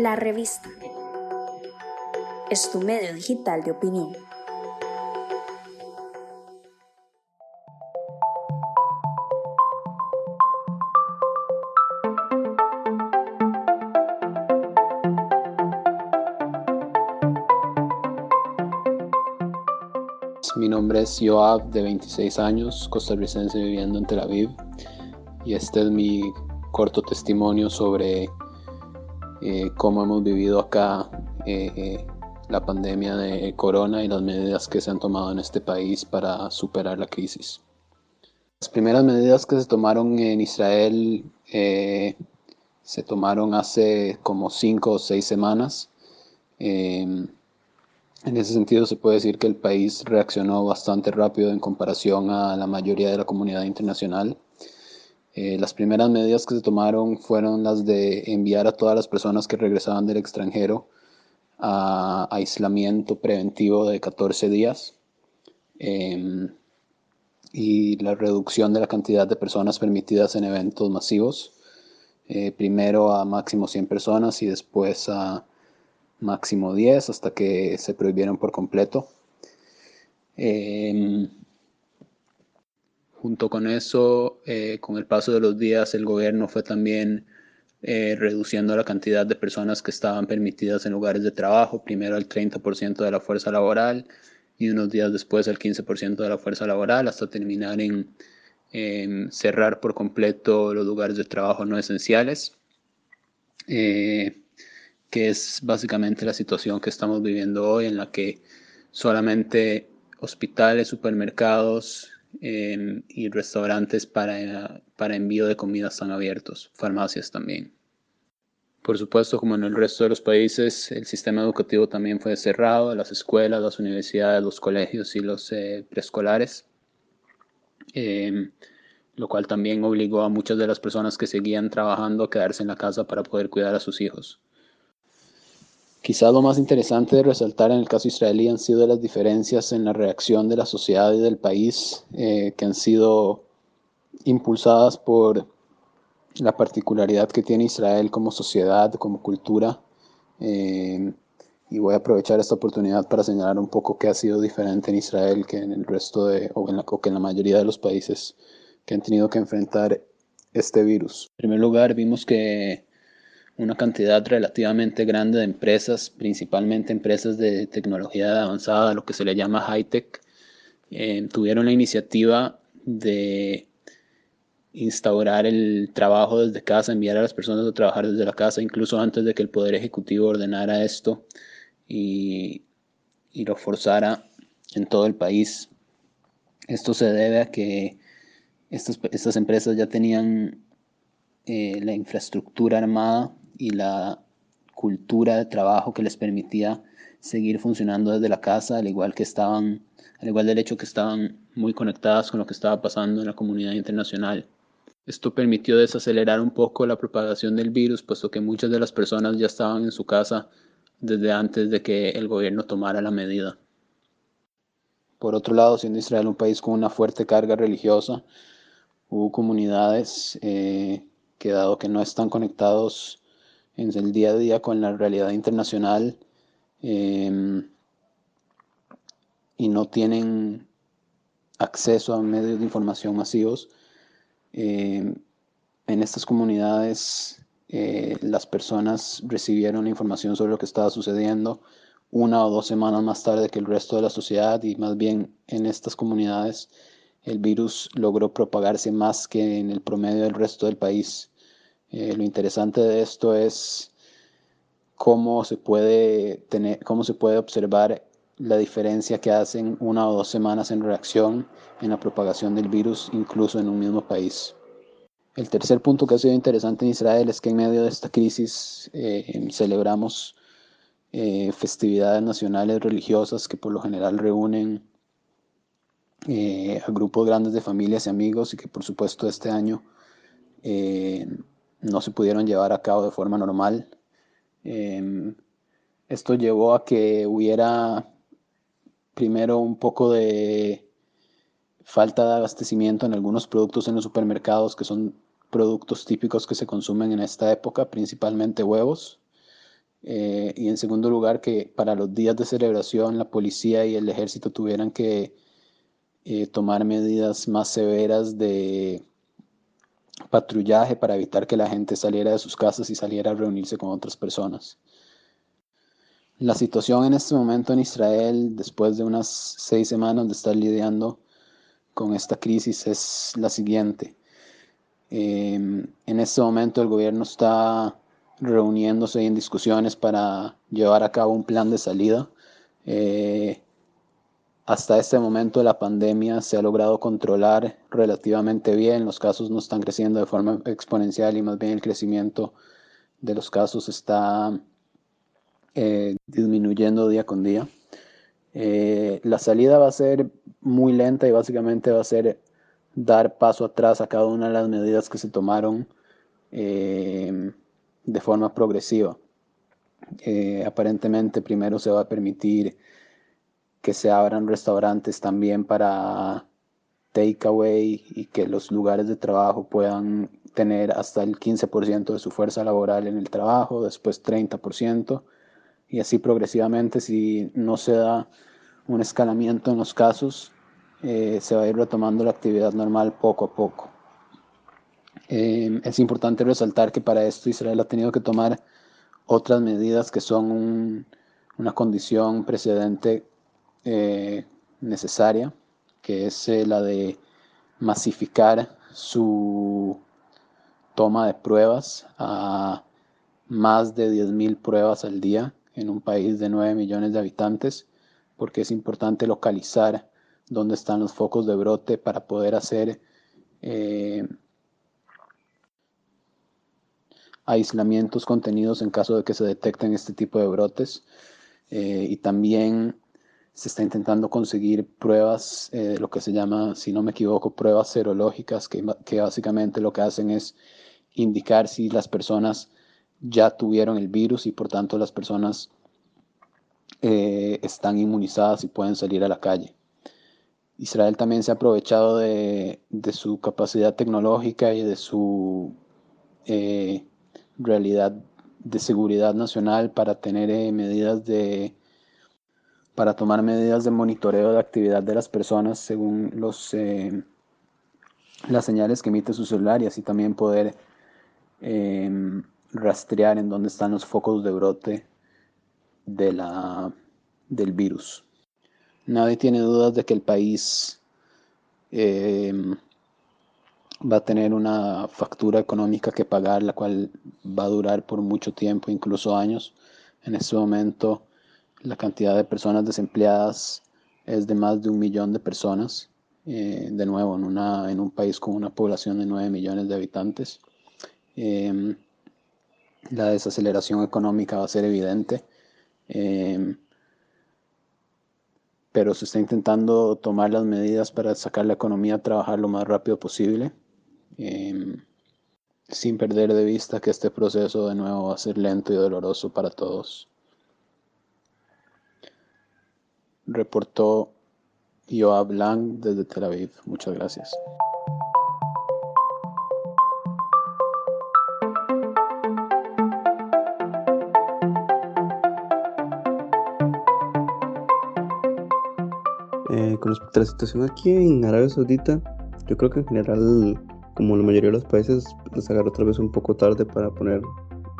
La revista es tu medio digital de opinión. Mi nombre es Joab, de 26 años, costarricense viviendo en Tel Aviv, y este es mi corto testimonio sobre eh, cómo hemos vivido acá eh, eh, la pandemia de corona y las medidas que se han tomado en este país para superar la crisis. Las primeras medidas que se tomaron en Israel se tomaron hace como cinco o seis semanas. En ese sentido se puede decir que el país reaccionó bastante rápido en comparación a la mayoría de la comunidad internacional. Eh, las primeras medidas que se tomaron fueron las de enviar a todas las personas que regresaban del extranjero a aislamiento preventivo de 14 días em, y la reducción de la cantidad de personas permitidas en eventos masivos, eh, primero a máximo 100 personas y después a máximo 10 hasta que se prohibieron por completo. Em, junto con eso, eh, con el paso de los días, el gobierno fue también eh, reduciendo la cantidad de personas que estaban permitidas en lugares de trabajo, primero al 30% de la fuerza laboral y unos días después al 15% de la fuerza laboral, hasta terminar en cerrar por completo los lugares de trabajo no esenciales. Eh, que es básicamente la situación que estamos viviendo hoy en la que solamente hospitales, supermercados em, y restaurantes para, para envío de comida están abiertos, farmacias también. Por supuesto, como en el resto de los países, el sistema educativo también fue cerrado, las escuelas, las universidades, los colegios y los eh, preescolares, em, lo cual también obligó a muchas de las personas que seguían trabajando a quedarse en la casa para poder cuidar a sus hijos. Quizá lo más interesante de resaltar en el caso israelí han sido las diferencias en la reacción de la sociedad y del país eh, que han sido impulsadas por la particularidad que tiene Israel como sociedad, como cultura. Eh, y voy a aprovechar esta oportunidad para señalar un poco qué ha sido diferente en Israel que en el resto de, o, en la, o que en la mayoría de los países que han tenido que enfrentar este virus. En primer lugar, vimos que una cantidad relativamente grande de empresas, principalmente empresas de tecnología avanzada, lo que se le llama high-tech, eh, tuvieron la iniciativa de instaurar el trabajo desde casa, enviar a las personas a trabajar desde la casa, incluso antes de que el Poder Ejecutivo ordenara esto y, lo forzara en todo el país. Esto se debe a que estas, estas empresas ya tenían eh, la infraestructura armada y la cultura de trabajo que les permitía seguir funcionando desde la casa, al igual que estaban, al igual del hecho que estaban muy conectadas con lo que estaba pasando en la comunidad internacional. Esto permitió desacelerar un poco la propagación del virus, puesto que muchas de las personas ya estaban en su casa desde antes de que el gobierno tomara la medida. Por otro lado, siendo Israel un país con una fuerte carga religiosa, hubo comunidades eh, que dado que no están conectados en el día a día con la realidad internacional em, y no tienen acceso a medios de información masivos. Em, en estas comunidades eh, las personas recibieron información sobre lo que estaba sucediendo una o dos semanas más tarde que el resto de la sociedad y más bien en estas comunidades el virus logró propagarse más que en el promedio del resto del país. Eh, lo interesante de esto es cómo se puede tener, cómo se puede observar la diferencia que hacen una o dos semanas en reacción en la propagación del virus, incluso en un mismo país. El tercer punto que ha sido interesante en Israel es que en medio de esta crisis eh, celebramos eh, festividades nacionales religiosas que por lo general reúnen a grupos grandes de familias y amigos y que por supuesto este año no se pudieron llevar a cabo de forma normal. Em, esto llevó a que hubiera primero un poco de falta de abastecimiento en algunos productos en los supermercados, que son productos típicos que se consumen en esta época, principalmente huevos. Eh, y en segundo lugar, que para los días de celebración la policía y el ejército tuvieran que eh, tomar medidas más severas de patrullaje para evitar que la gente saliera de sus casas y saliera a reunirse con otras personas. La situación en este momento en Israel, después de unas seis semanas de estar lidiando con esta crisis, es la siguiente. Em, en este momento el gobierno está reuniéndose en discusiones para llevar a cabo un plan de salida. Eh, hasta este momento la pandemia se ha logrado controlar relativamente bien, los casos no están creciendo de forma exponencial y más bien el crecimiento de los casos está eh, disminuyendo día con día. Eh, la salida va a ser muy lenta y básicamente va a ser dar paso atrás a cada una de las medidas que se tomaron de forma progresiva. Eh, aparentemente primero se va a permitir que se abran restaurantes también para takeaway y que los lugares de trabajo puedan tener hasta el 15% de su fuerza laboral en el trabajo, después 30% y así progresivamente si no se da un escalamiento en los casos, eh, se va a ir retomando la actividad normal poco a poco. Eh, es importante resaltar que para esto Israel ha tenido que tomar otras medidas que son una condición precedente eh, necesaria, que es eh, la de masificar su toma de pruebas a más de 10.000 pruebas al día en un país de 9 millones de habitantes, porque es importante localizar dónde están los focos de brote para poder hacer aislamientos contenidos en caso de que se detecten este tipo de brotes. Eh, y también se está intentando conseguir pruebas, eh, lo que se llama, si no me equivoco, pruebas serológicas, que, que, básicamente lo que hacen es indicar si las personas ya tuvieron el virus y por tanto las personas eh, están inmunizadas y pueden salir a la calle. Israel también se ha aprovechado de, de su capacidad tecnológica y de su realidad de seguridad nacional para tener eh, medidas de para tomar medidas de monitoreo de actividad de las personas según los eh, las señales que emite su celular y así también poder em, rastrear en dónde están los focos de brote de la, del virus. Nadie tiene dudas de que el país em, va a tener una factura económica que pagar, la cual va a durar por mucho tiempo, incluso años. En este momento, la cantidad de personas desempleadas es de más de un millón de personas. Eh, de nuevo, en, una, en un país con una población de 9 millones de habitantes. Em, la desaceleración económica va a ser evidente. Em, pero se está intentando tomar las medidas para sacar la economía a trabajar lo más rápido posible. Em, sin perder de vista que este proceso de nuevo va a ser lento y doloroso para todos. Reportó Joab Lang desde Tel Aviv. Muchas gracias. Eh, con respecto a la situación aquí en Arabia Saudita, yo creo que en general como la mayoría de los países, les agarró otra vez un poco tarde para poner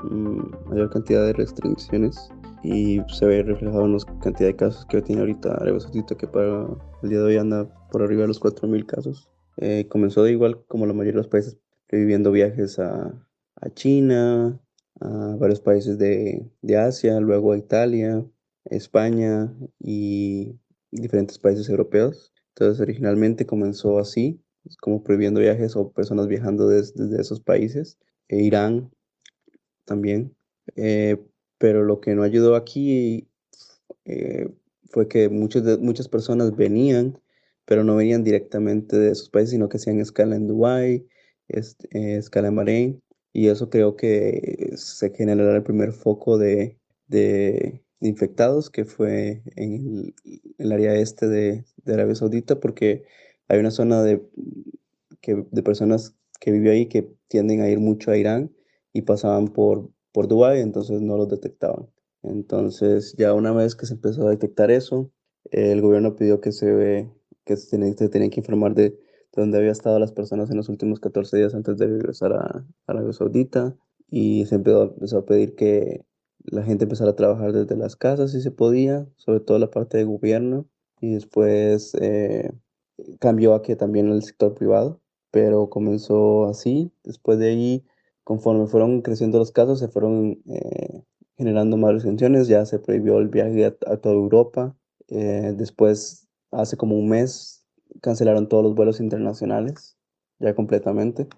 mm, mayor cantidad de restricciones y se ve reflejado en la cantidad de casos que tiene ahorita Saudita, que para el día de hoy anda por arriba de los 4.000 casos. Eh, comenzó de igual como la mayoría de los países, viviendo viajes a, a China, a varios países de, de, Asia, luego a Italia, España y diferentes países europeos. Entonces originalmente comenzó así, como prohibiendo viajes o personas viajando desde, esos países, e Irán también. Eh, pero lo que no ayudó aquí eh, fue que muchas, muchas personas venían, pero no venían directamente de esos países, sino que hacían escala en Dubái, este, escala en Bahrein, y eso creo que se generará el primer foco de, de, infectados, que fue en el, área este de, de Arabia Saudita, porque hay una zona de, que, de personas que viven ahí que tienden a ir mucho a Irán y pasaban por, por Dubái, entonces no los detectaban. Entonces, ya una vez que se empezó a detectar eso, el gobierno pidió que se, que se, tenía, que informar de, dónde había estado las personas en los últimos 14 días antes de regresar a Arabia Saudita y se empezó, a pedir que la gente empezara a trabajar desde las casas si se podía, sobre todo la parte de gobierno y después eh, cambió a que también el sector privado, pero comenzó así. Después de ahí, conforme fueron creciendo los casos, se fueron eh, generando más restricciones, ya se prohibió el viaje a, toda Europa. Eh, después, hace como un mes, cancelaron todos los vuelos internacionales, ya completamente.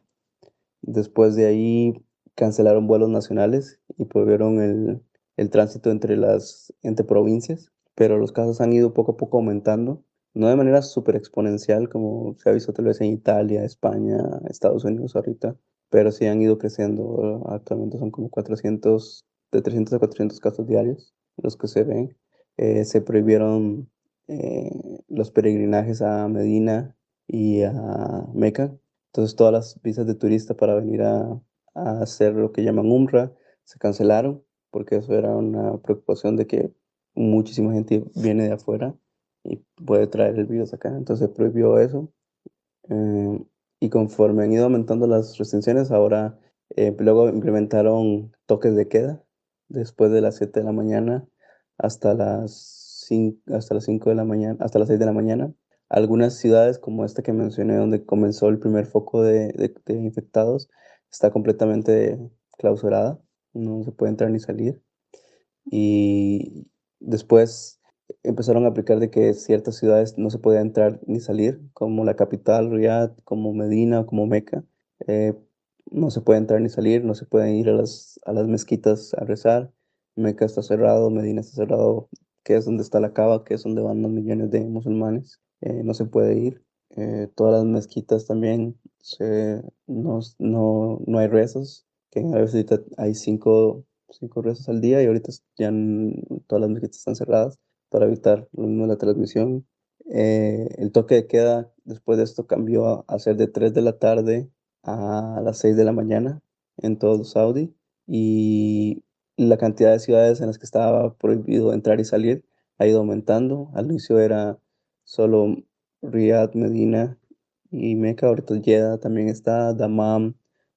Después de ahí, cancelaron vuelos nacionales y prohibieron el, el tránsito entre las entre provincias, pero los casos han ido poco a poco aumentando, no de manera súper exponencial como se ha visto tal vez en Italia, España, Estados Unidos ahorita, pero sí han ido creciendo. Actualmente son como 400, de 300 a 400 casos diarios los que se ven. Eh, se prohibieron eh, los peregrinajes a Medina y a Meca. Entonces todas las visas de turista para venir a, a hacer lo que llaman UMRA se cancelaron porque eso era una preocupación de que muchísima gente viene de afuera y puede traer el virus acá. Entonces prohibió eso. Eh, y conforme han ido aumentando las restricciones, ahora eh, luego implementaron toques de queda después de las 7 de la mañana hasta las 5, hasta las 5 de la mañana, hasta las 6 de la mañana. Algunas ciudades como esta que mencioné, donde comenzó el primer foco de, de infectados, está completamente clausurada, no se puede entrar ni salir. Y después empezaron a aplicar de que ciertas ciudades no se podía entrar ni salir, como la capital, Riyadh, como Medina, como Meca. Eh, no se puede entrar ni salir, no se pueden ir a las, a las mezquitas a rezar. Meca está cerrado, Medina está cerrado, que es donde está la Cava, que es donde van los millones de musulmanes. Eh, no se puede ir. Eh, todas las mezquitas también se, no, no, no hay rezos, que a veces hay cinco, cinco rezos al día y ahorita ya todas las mezquitas están cerradas para evitar lo mismo la transmisión. Eh, el toque de queda después de esto cambió a, ser de 3 de la tarde a las 6 de la mañana en todo Saudi y la cantidad de ciudades en las que estaba prohibido entrar y salir ha ido aumentando. Al inicio era solo Riyadh, Medina y Meca, ahorita Jeddah también está, Dammam,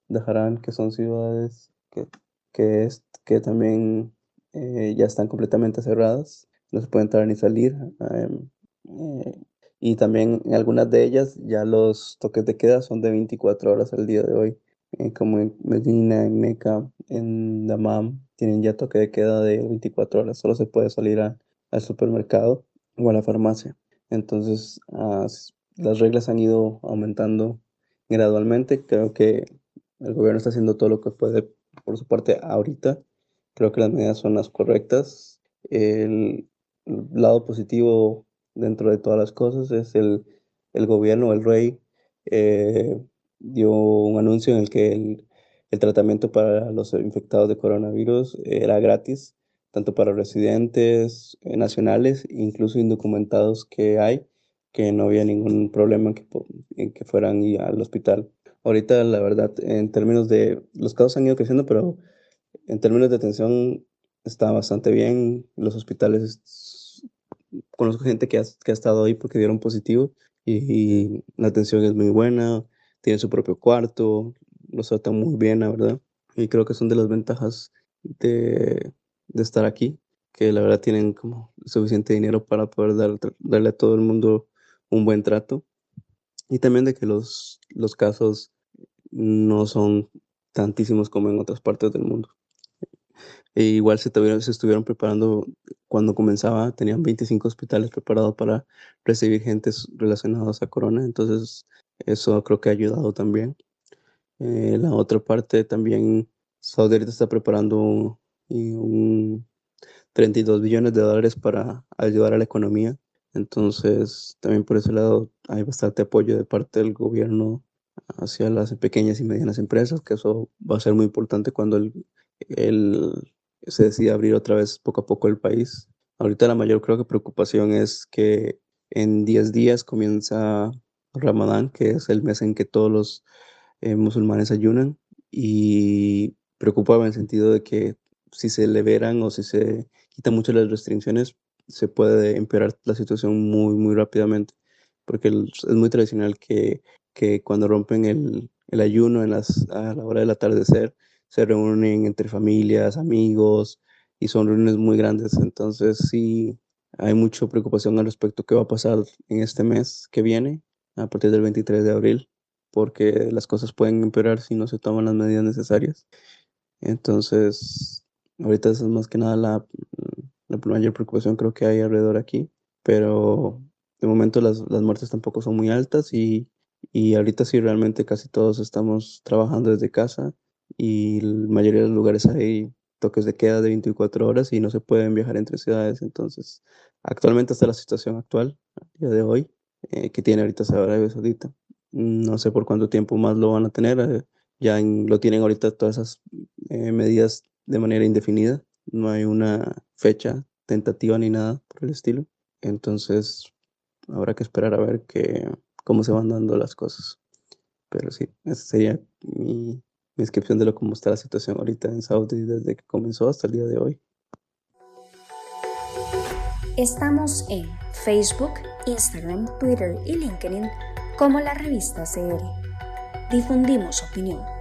Daharan, que son ciudades que, que, es, que también eh, ya están completamente cerradas no se puede entrar ni salir. Em, eh, y también en algunas de ellas ya los toques de queda son de 24 horas al día de hoy, eh, como en Medina, en Meca, en Damam, tienen ya toque de queda de 24 horas, solo se puede salir al supermercado o a la farmacia. Entonces, las reglas han ido aumentando gradualmente. Creo que el gobierno está haciendo todo lo que puede por su parte ahorita. Creo que las medidas son las correctas. El, lado positivo dentro de todas las cosas es el, el gobierno, el rey, eh, dio un anuncio en el que el, el, tratamiento para los infectados de coronavirus era gratis, tanto para residentes eh, nacionales, incluso indocumentados que hay, que no había ningún problema en que, en que fueran al hospital. Ahorita, la verdad, en términos de, los casos han ido creciendo, pero en términos de atención está bastante bien. Los hospitales conozco gente que ha, que ha estado ahí porque dieron positivo y, la atención es muy buena, tienen su propio cuarto, los tratan muy bien, la verdad. Y creo que son de las ventajas de, de estar aquí, que la verdad tienen como suficiente dinero para poder dar, darle a todo el mundo un buen trato. Y también de que los, los casos no son tantísimos como en otras partes del mundo. E igual se, estuvieron preparando cuando comenzaba, tenían 25 hospitales preparados para recibir gentes relacionados a corona, entonces eso creo que ha ayudado también. Eh, la otra parte también, Saudi está preparando un, 32 billones de dólares para ayudar a la economía, entonces también por ese lado hay bastante apoyo de parte del gobierno hacia las pequeñas y medianas empresas, que eso va a ser muy importante cuando el, el se decide abrir otra vez poco a poco el país. Ahorita la mayor creo que preocupación es que en 10 días comienza Ramadán, que es el mes en que todos los eh, musulmanes ayunan, y preocupa en el sentido de que si se liberan o si se quitan mucho las restricciones, se puede empeorar la situación muy, muy rápidamente, porque es muy tradicional que, que cuando rompen el, el ayuno en las, a la hora del atardecer, se reúnen entre familias, amigos, y son reuniones muy grandes. Entonces sí, hay mucha preocupación al respecto qué va a pasar en este mes que viene, a partir del 23 de abril, porque las cosas pueden empeorar si no se toman las medidas necesarias. Entonces, ahorita esa es más que nada la, la mayor preocupación creo que hay alrededor aquí, pero de momento las, las muertes tampoco son muy altas y, y ahorita sí realmente casi todos estamos trabajando desde casa y la mayoría de los lugares hay toques de queda de 24 horas y no se pueden viajar entre ciudades. Entonces, actualmente está la situación actual, a día de hoy, eh, que tiene ahorita Arabia Saudita. No sé por cuánto tiempo más lo van a tener. Eh, ya lo tienen ahorita todas esas eh, medidas de manera indefinida. No hay una fecha tentativa ni nada por el estilo. Entonces, habrá que esperar a ver que, cómo se van dando las cosas. Pero sí, esa sería mi, mi descripción de lo cómo está la situación ahorita en Saudi desde que comenzó hasta el día de hoy. Estamos en Facebook, Instagram, Twitter y LinkedIn como la revista CR. Difundimos opinión.